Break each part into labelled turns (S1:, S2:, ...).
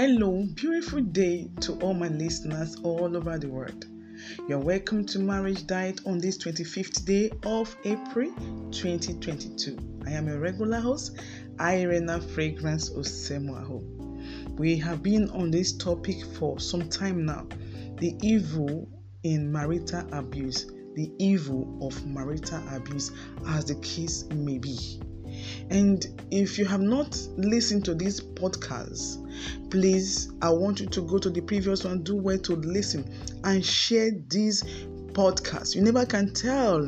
S1: Hello, beautiful day to all my listeners all over the world. You're welcome to Marriage Diet on this 25th day of April 2022. I am a regular host, Irena Fragrance Osemuaho. We have been on this topic for some time now the evil in marital abuse, the evil of marital abuse, as the case may be. And if you have not listened to this podcast, please, I want you to go to the previous one, do well to listen and share this podcast. You never can tell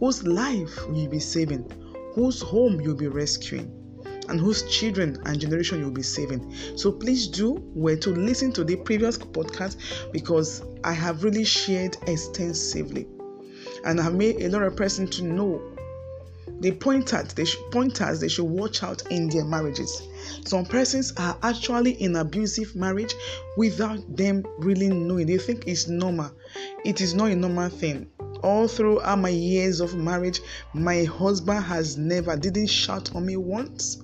S1: whose life you'll be saving, whose home you'll be rescuing and whose children and generation you'll be saving. So please do well to listen to the previous podcast because I have really shared extensively and I have made a lot of person to know the pointers they should pointers they should watch out in their marriages. Some persons are actually in abusive marriage without them really knowing. They think it's normal. It is not a normal thing. All through my years of marriage, my husband has never didn't shout on me once,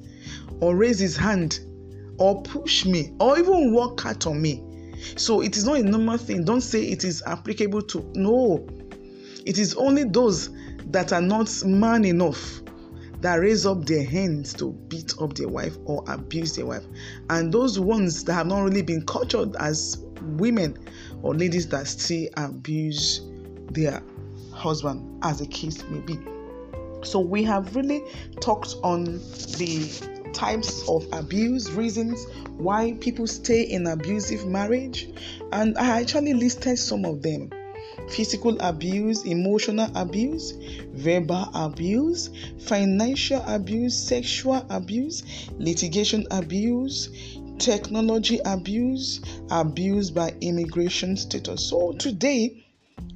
S1: or raise his hand, or push me, or even walk out on me. So it is not a normal thing. Don't say it is applicable to no. It is only those that are not man enough that raise up their hands to beat up their wife or abuse their wife. And those ones that have not really been cultured as women or ladies that still abuse their husband, as the case may be. So, we have really talked on the types of abuse, reasons why people stay in abusive marriage, and I actually listed some of them physical abuse, emotional abuse, verbal abuse, financial abuse, sexual abuse, litigation abuse, technology abuse, abuse by immigration status. So today,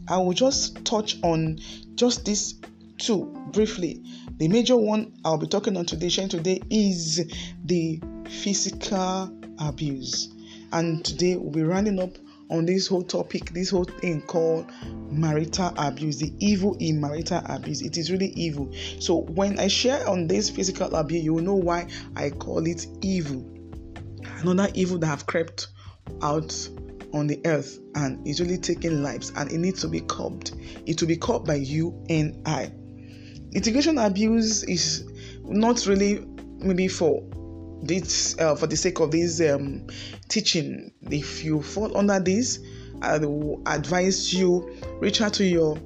S1: I will just touch on just these two briefly. The major one I'll be talking on today, sharing today, is the physical abuse. And today we'll be running up on this whole topic, this whole thing called marital abuse, the evil in marital abuse. It is really evil. So when I share on this physical abuse, you will know why I call it evil. Another evil that have crept out on the earth and is really taking lives and it needs to be curbed. It will be curbed by you and I. Litigation abuse is not really maybe for this uh, for the sake of this um, teaching if you fall under this i will advise you reach out to your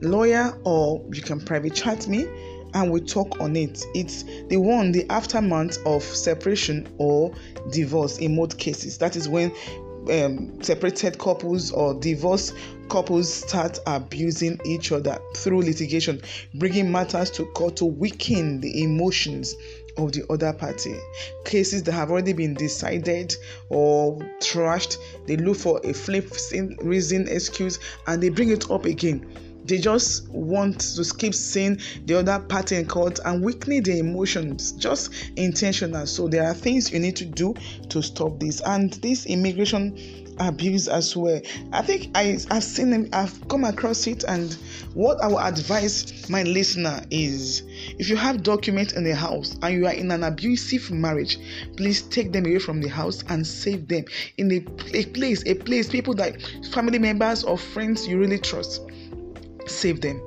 S1: lawyer or you can private chat me and we talk on it. It's the one the aftermath of separation or divorce in most cases. That is when um, separated couples or divorced couples start abusing each other through litigation, bringing matters to court to weaken the emotions of the other party. Cases that have already been decided or trashed, they look for a flip reason, excuse, and they bring it up again. They just want to keep seeing the other party in court and weakening their emotions, just intentional. So there are things you need to do to stop this. And this immigration abuse as well. I think I, I've seen them, I've come across it, and what I would advise my listener is if you have documents in the house and you are in an abusive marriage, please take them away from the house and save them in a, a place, a place, people that family members or friends you really trust. Save them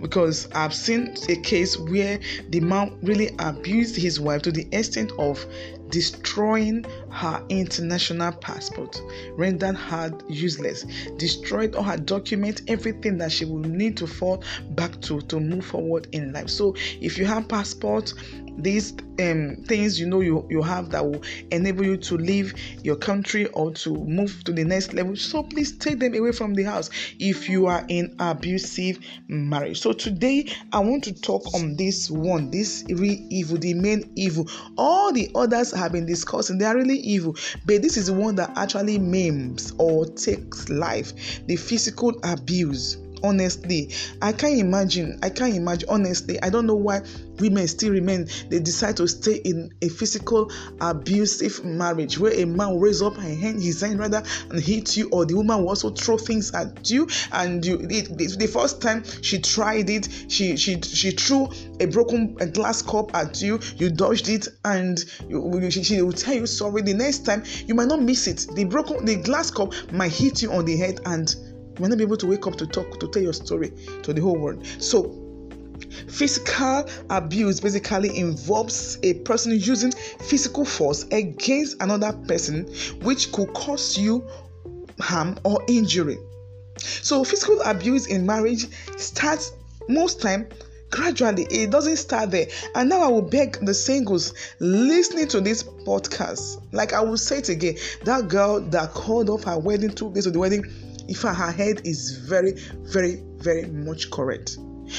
S1: because I've seen a case where the man really abused his wife to the extent of destroying her international passport, rendered her useless, destroyed all her documents, everything that she will need to fall back to to move forward in life. So, if you have passport, these um, things you know you, you have that will enable you to leave your country or to move to the next level. So please take them away from the house if you are in abusive marriage. So today I want to talk on this one, this real evil, the main evil. All the others have been discussing, they are really evil, but this is the one that actually maims or takes life, the physical abuse honestly i can't imagine i can't imagine honestly i don't know why women still remain they decide to stay in a physical abusive marriage where a man raise up a hand, his hand rather and hit you or the woman will also throw things at you and you it, the, the first time she tried it she she she threw a broken a glass cup at you you dodged it and you, she, she will tell you sorry the next time you might not miss it the broken the glass cup might hit you on the head and you might not be able to wake up to talk to tell your story to the whole world. So Physical abuse basically involves a person using physical force against another person, which could cause you harm or injury. So, physical abuse in marriage starts most time gradually. It doesn't start there. And now i will beg the singles listening to this podcast. Like i will say it again that girl that called off her wedding two days of the wedding if her head is very very very much correct.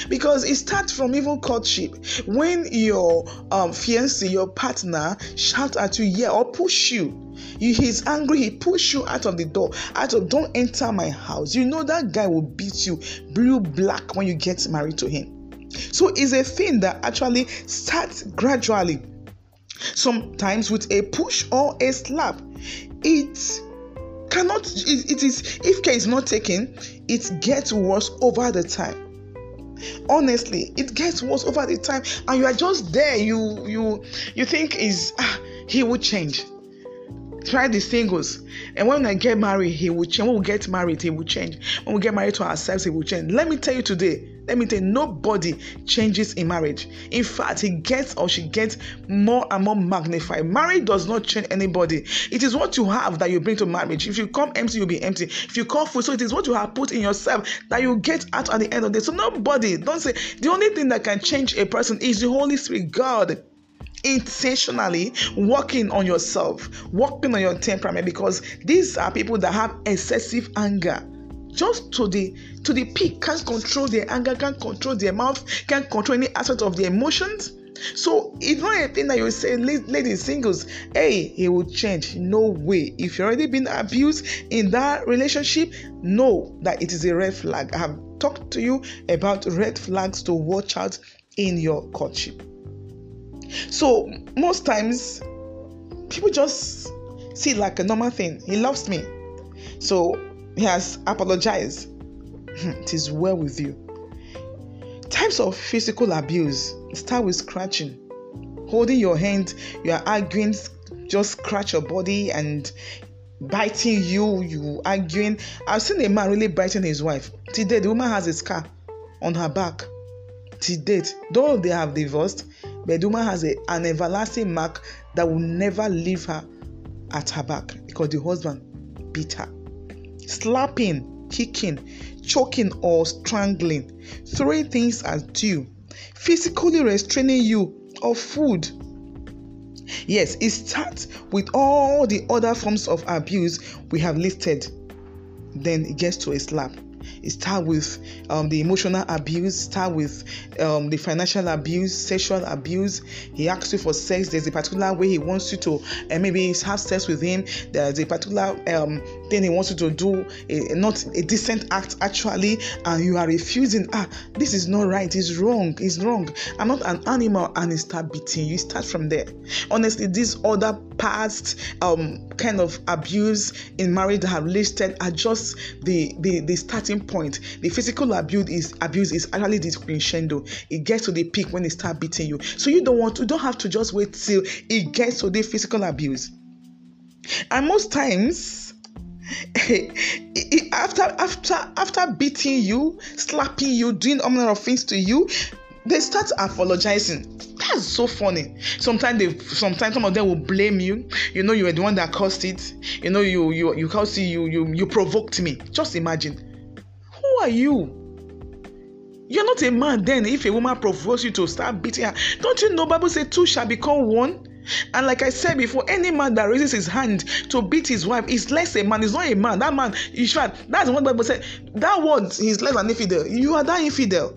S1: Because it starts from even courtship. When your um fiance your partner shout at you yeah or push you you he's angry he push you out of the door out of don't enter my house. You know that guy will beat you blue black when you get married to him. So it's a thing that actually starts gradually. Sometimes with a push or a slap it cannot it, it is if care is not taken it gets worse over the time. Honestly it gets worse over the time. And you are just there you you you think is ah, he will change. Try the singles. And when i get married he will change. When we get married he will change. When we get married to ourselves he will change. Let me tell you today let me tell you nobody changes in marriage. In fact he gets or she gets more and more magnified. Marriage does not change anybody. It is what you have that you bring to marriage. If you come empty you'll be empty. If you come full so it is what you have put in yourself that you get out at the end of the day. So nobody don't say the only thing that can change a person is the holy spirit god intentionally working on yourself, working on your temperament because these are people that have excessive anger. Just to the to the peak, can't control their anger, can't control their mouth, can't control any aspect of their emotions. So it's not a thing that you say, ladies singles, hey, he will change. No way. If you've already been abused in that relationship, know that it is a red flag. I have talked to you about red flags to watch out in your courtship. So most times people just see it like a normal thing. He loves me. So he has apologized. Hmm, it is well with you. Types of physical abuse start with scratching. Holding your hand, you are arguing, just scratch your body and biting you, you arguing. I've seen a man really biting his wife. Today, the woman has a scar on her back. To date, though they have divorced, but the woman has a, an everlasting mark that will never leave her at her back because the husband beat her. Slapping, kicking, choking, or strangling. Throwing things at you. Physically restraining you of food. Yes, it starts with all the other forms of abuse we have listed. Then it gets to a slap. It start with um, the emotional abuse, start with um, the financial abuse, sexual abuse. He asks you for sex. There's a particular way he wants you to, and uh, maybe have sex with him. There's a particular um, thing he wants you to do, a, not a decent act actually, and you are refusing. Ah, this is not right. It's wrong. It's wrong. I'm not an animal, and he start beating you. Start from there. Honestly, these other past um, kind of abuse in marriage that have listed are just the the, the starting point. The physical abuse is abuse is actually the crescendo. It gets to the peak when they start beating you. So you don't want to, don't have to just wait till it gets to the physical abuse. And most times after after after beating you, slapping you, doing all manner of things to you, they start apologizing. That's so funny. Sometimes they sometimes some of them will blame you. You know you were the one that caused it. You know you you you caused it, you you you provoked me. Just imagine. Who are you? You're not a man then if a woman provokes you to start beating her. Don't you know Bible say two shall become one? And like I said before, any man that raises his hand to beat his wife is less a man. He's not a man. That man, in fact, that's what the Bible said. That word is less an infidel. You are that infidel.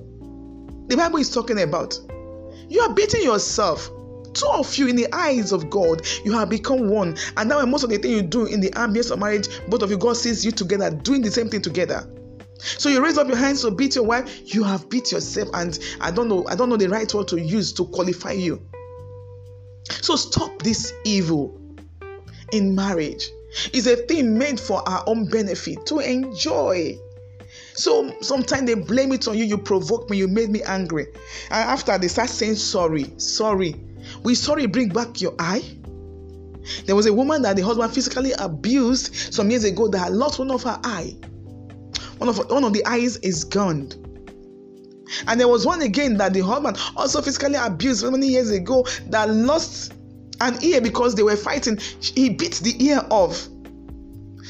S1: The Bible is talking about. You are beating yourself. Two of you in the eyes of God, you have become one. And now most of the thing you do in the ambience of marriage, both of you, God sees you together, doing the same thing together. So you raise up your hands to beat your wife, you have beat yourself, and I don't know, I don't know the right word to use to qualify you. So stop this evil in marriage. It's a thing made for our own benefit to enjoy. So sometimes they blame it on you. You provoked me. You made me angry. And after they start saying sorry, sorry. We sorry bring back your eye? There was a woman that the husband physically abused some years ago that lost one of her eye. One of one of the eyes is gone. And there was one again that the husband also physically abused many years ago that lost an ear because they were fighting. He beat the ear off.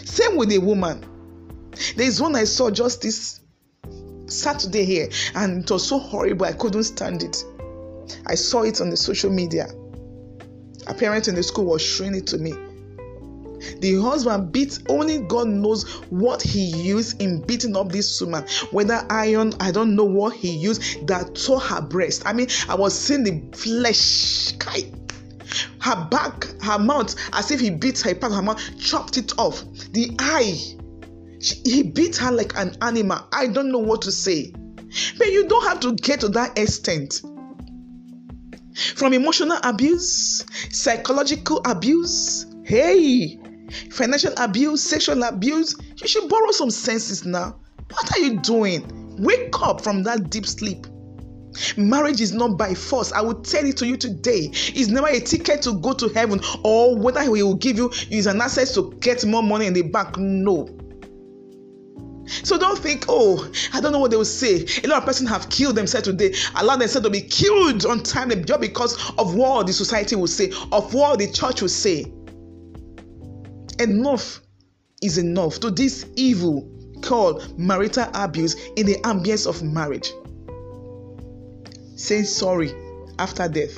S1: Same with a woman. There is one I saw just this Saturday here, and it was so horrible. I couldn't stand it. I saw it on the social media. A parent in the school was showing it to me. The husband beat, only God knows what he used in beating up this woman. Whether iron, I don't know what he used that tore her breast. I mean, I was seeing the flesh. Her back, her mouth, as if he beat her part of her mouth, chopped it off. The eye, she, he beat her like an animal. I don't know what to say. But you don't have to get to that extent. From emotional abuse, psychological abuse, hey, financial abuse, sexual abuse, you should borrow some senses now. What are you doing? Wake up from that deep sleep. Marriage is not by force. I will tell it to you today. It's never a ticket to go to heaven or whether he will give you is an access to get more money in the bank. No. So don't think, oh, I don't know what they will say. A lot of persons have killed themselves today, allow themselves to be killed on time just because of what the society will say, of what the church will say. Enough is enough to this evil called marital abuse in the ambience of marriage. Say sorry after death.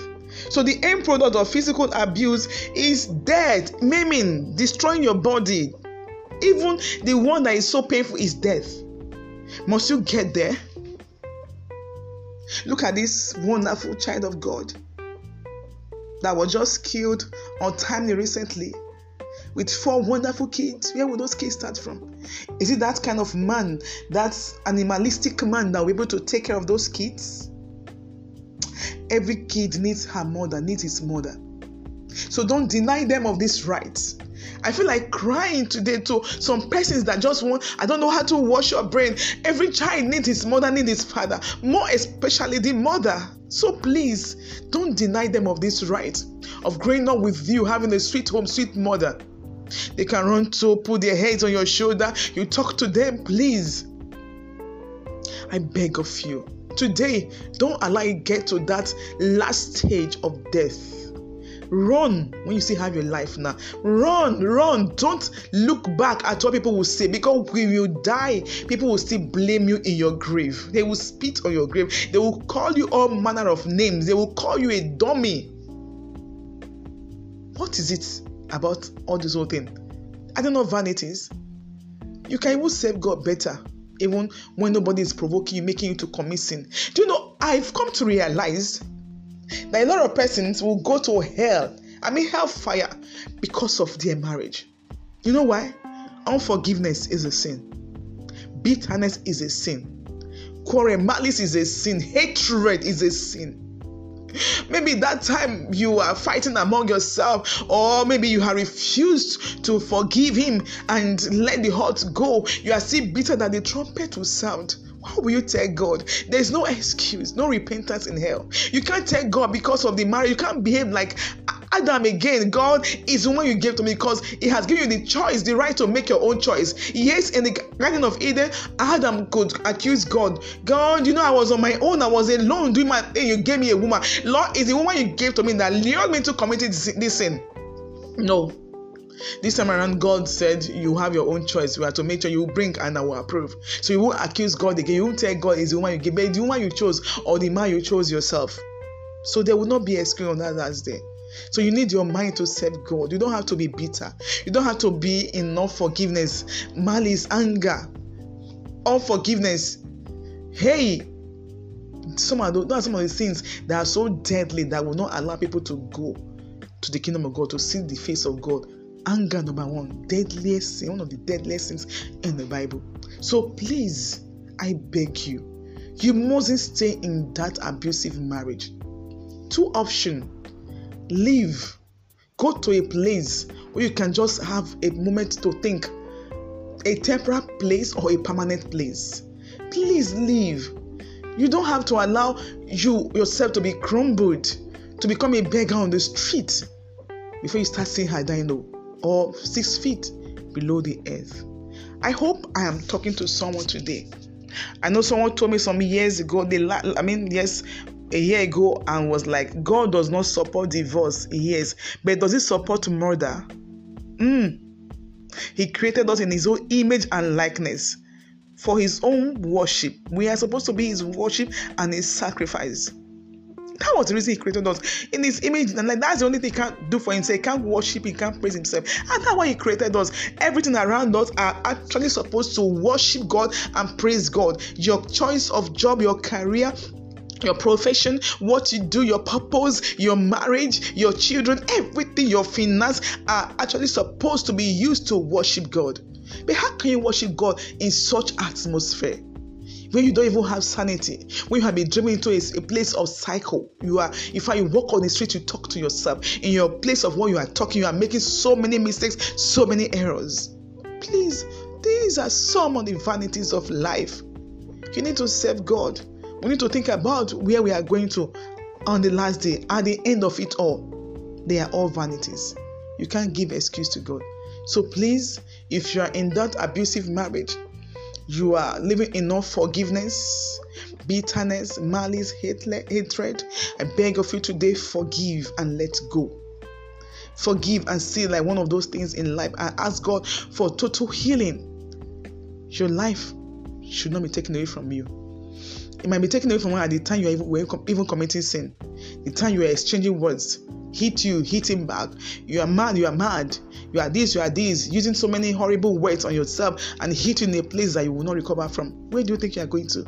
S1: So the end product of physical abuse is death, maiming, destroying your body, even the one that is so painful is death. Must you get there? Look at this wonderful child of God that was just killed untimely recently with four wonderful kids. Where will those kids start from? Is it that kind of man, that animalistic man that will be able to take care of those kids? Every kid needs her mother, needs his mother. So don't deny them of this right. I feel like crying today to some persons that just want, I don't know how to wash your brain. Every child needs his mother, needs his father, more especially the mother. So please don't deny them of this right of growing up with you, having a sweet home, sweet mother. They can run to put their heads on your shoulder. You talk to them, please. I beg of you. Today, don't allow it get to that last stage of death Run when you still have your life now. Run, run. Don't look back at what people will say because when you die, people will still blame you in your grave. They will spit on your grave. They will call you all manner of names. They will call you a dummy. What is it about all this whole thing? I don't know vanities. You can even serve God better even when nobody is provoking you, making you to commit sin. Do you know? I've come to realize that a lot of persons will go to hell, I mean hellfire, because of their marriage. You know why? Unforgiveness is a sin. Bitterness is a sin. Quarrel, malice is a sin. Hatred is a sin. Maybe that time you are fighting among yourself, or maybe you have refused to forgive him and let the heart go. You are still bitter that the trumpet will sound. How will you tell God? There's no excuse, no repentance in hell. You can't tell God because of the marriage. You can't behave like Adam again. God is the one you gave to me because He has given you the choice, the right to make your own choice. Yes, in the Garden of Eden, Adam could accuse God. God, you know, I was on my own. I was alone doing my thing. You gave me a woman. Lord, is the woman you gave to me that lured me to commit this sin. No, this time around, God said, You have your own choice. You have to make sure you bring and I will approve. So you won't accuse God again. You won't tell God is the woman you gave, but the woman you chose or the man you chose yourself. So there will not be a screen on that last day. So you need your mind to serve God. You don't have to be bitter. You don't have to be in unforgiveness, malice, anger, unforgiveness. Hey, some of those, are some of the things that are so deadly that will not allow people to go to the kingdom of God to see the face of God anger number one deadliest sin one of the deadliest sins in the bible so please I beg you, you mustn't stay in that abusive marriage. Two options leave, go to a place where you can just have a moment to think a temporary place or a permanent place. Please leave. You don't have to allow you yourself to be crumbled, to become a beggar on the street before you start seeing her dying or six feet below the earth. I hope I am talking to someone today. I know someone told me some years ago, they I mean, yes, a year ago, and was like, God does not support divorce, yes, but does He support murder? Mm. He created us in His own image and likeness for His own worship. We are supposed to be His worship and His sacrifice. That was the reason he created us in his image. And like that's the only thing he can't do for himself. He can't worship, he can't praise himself. And that's why he created us. Everything around us are actually supposed to worship God and praise God. Your choice of job, your career, your profession, what you do, your purpose, your marriage, your children, everything, your finance are actually supposed to be used to worship God. But how can you worship God in such atmosphere? when you don't even have sanity, when you have been driven into a, a place of cycle, you are, if I walk on the street, you talk to yourself. In your place of what you are talking, you are making so many mistakes, so many errors. Please, these are some of the vanities of life. You need to serve God. We need to think about where we are going to on the last day, at the end of it all. They are all vanities. You can't give excuse to God. So please, if you are in that abusive marriage, you are living in forgiveness, bitterness, malice, hatred, I beg of you today, forgive and let go. Forgive and see like one of those things in life and ask God for total healing. Your life should not be taken away from you. It might be taken away from you at the time you are even, even committing sin, the time you are exchanging words, hit you, hit him back. You are mad, you are mad. You are this, you are this, using so many horrible words on yourself and hit you in a place that you will not recover from. Where do you think you are going to?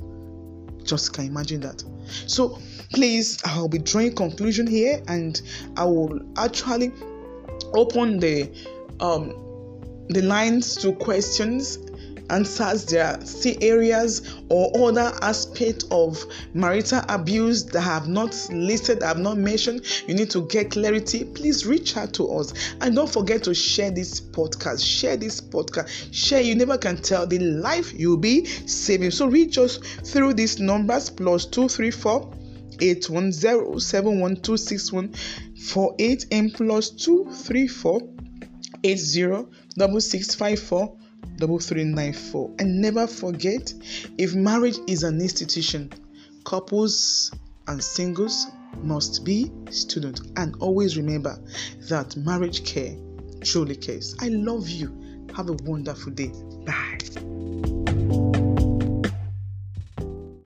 S1: Just can imagine that. So please, I'll be drawing conclusion here and I will actually open the um the lines to questions answers are still areas or other aspects of marital abuse that have not listed have not mentioned. You need to get clarity. Please reach out to us. And don't forget to share this podcast. Share this podcast. Share. You never can tell the life you'll be saving. So reach us through these numbers plus 234 810 71261 48 and plus 234 80 6654 3394. And never forget if marriage is an institution, couples and singles must be students. And always remember that marriage care truly cares. I love you. Have a wonderful day. Bye.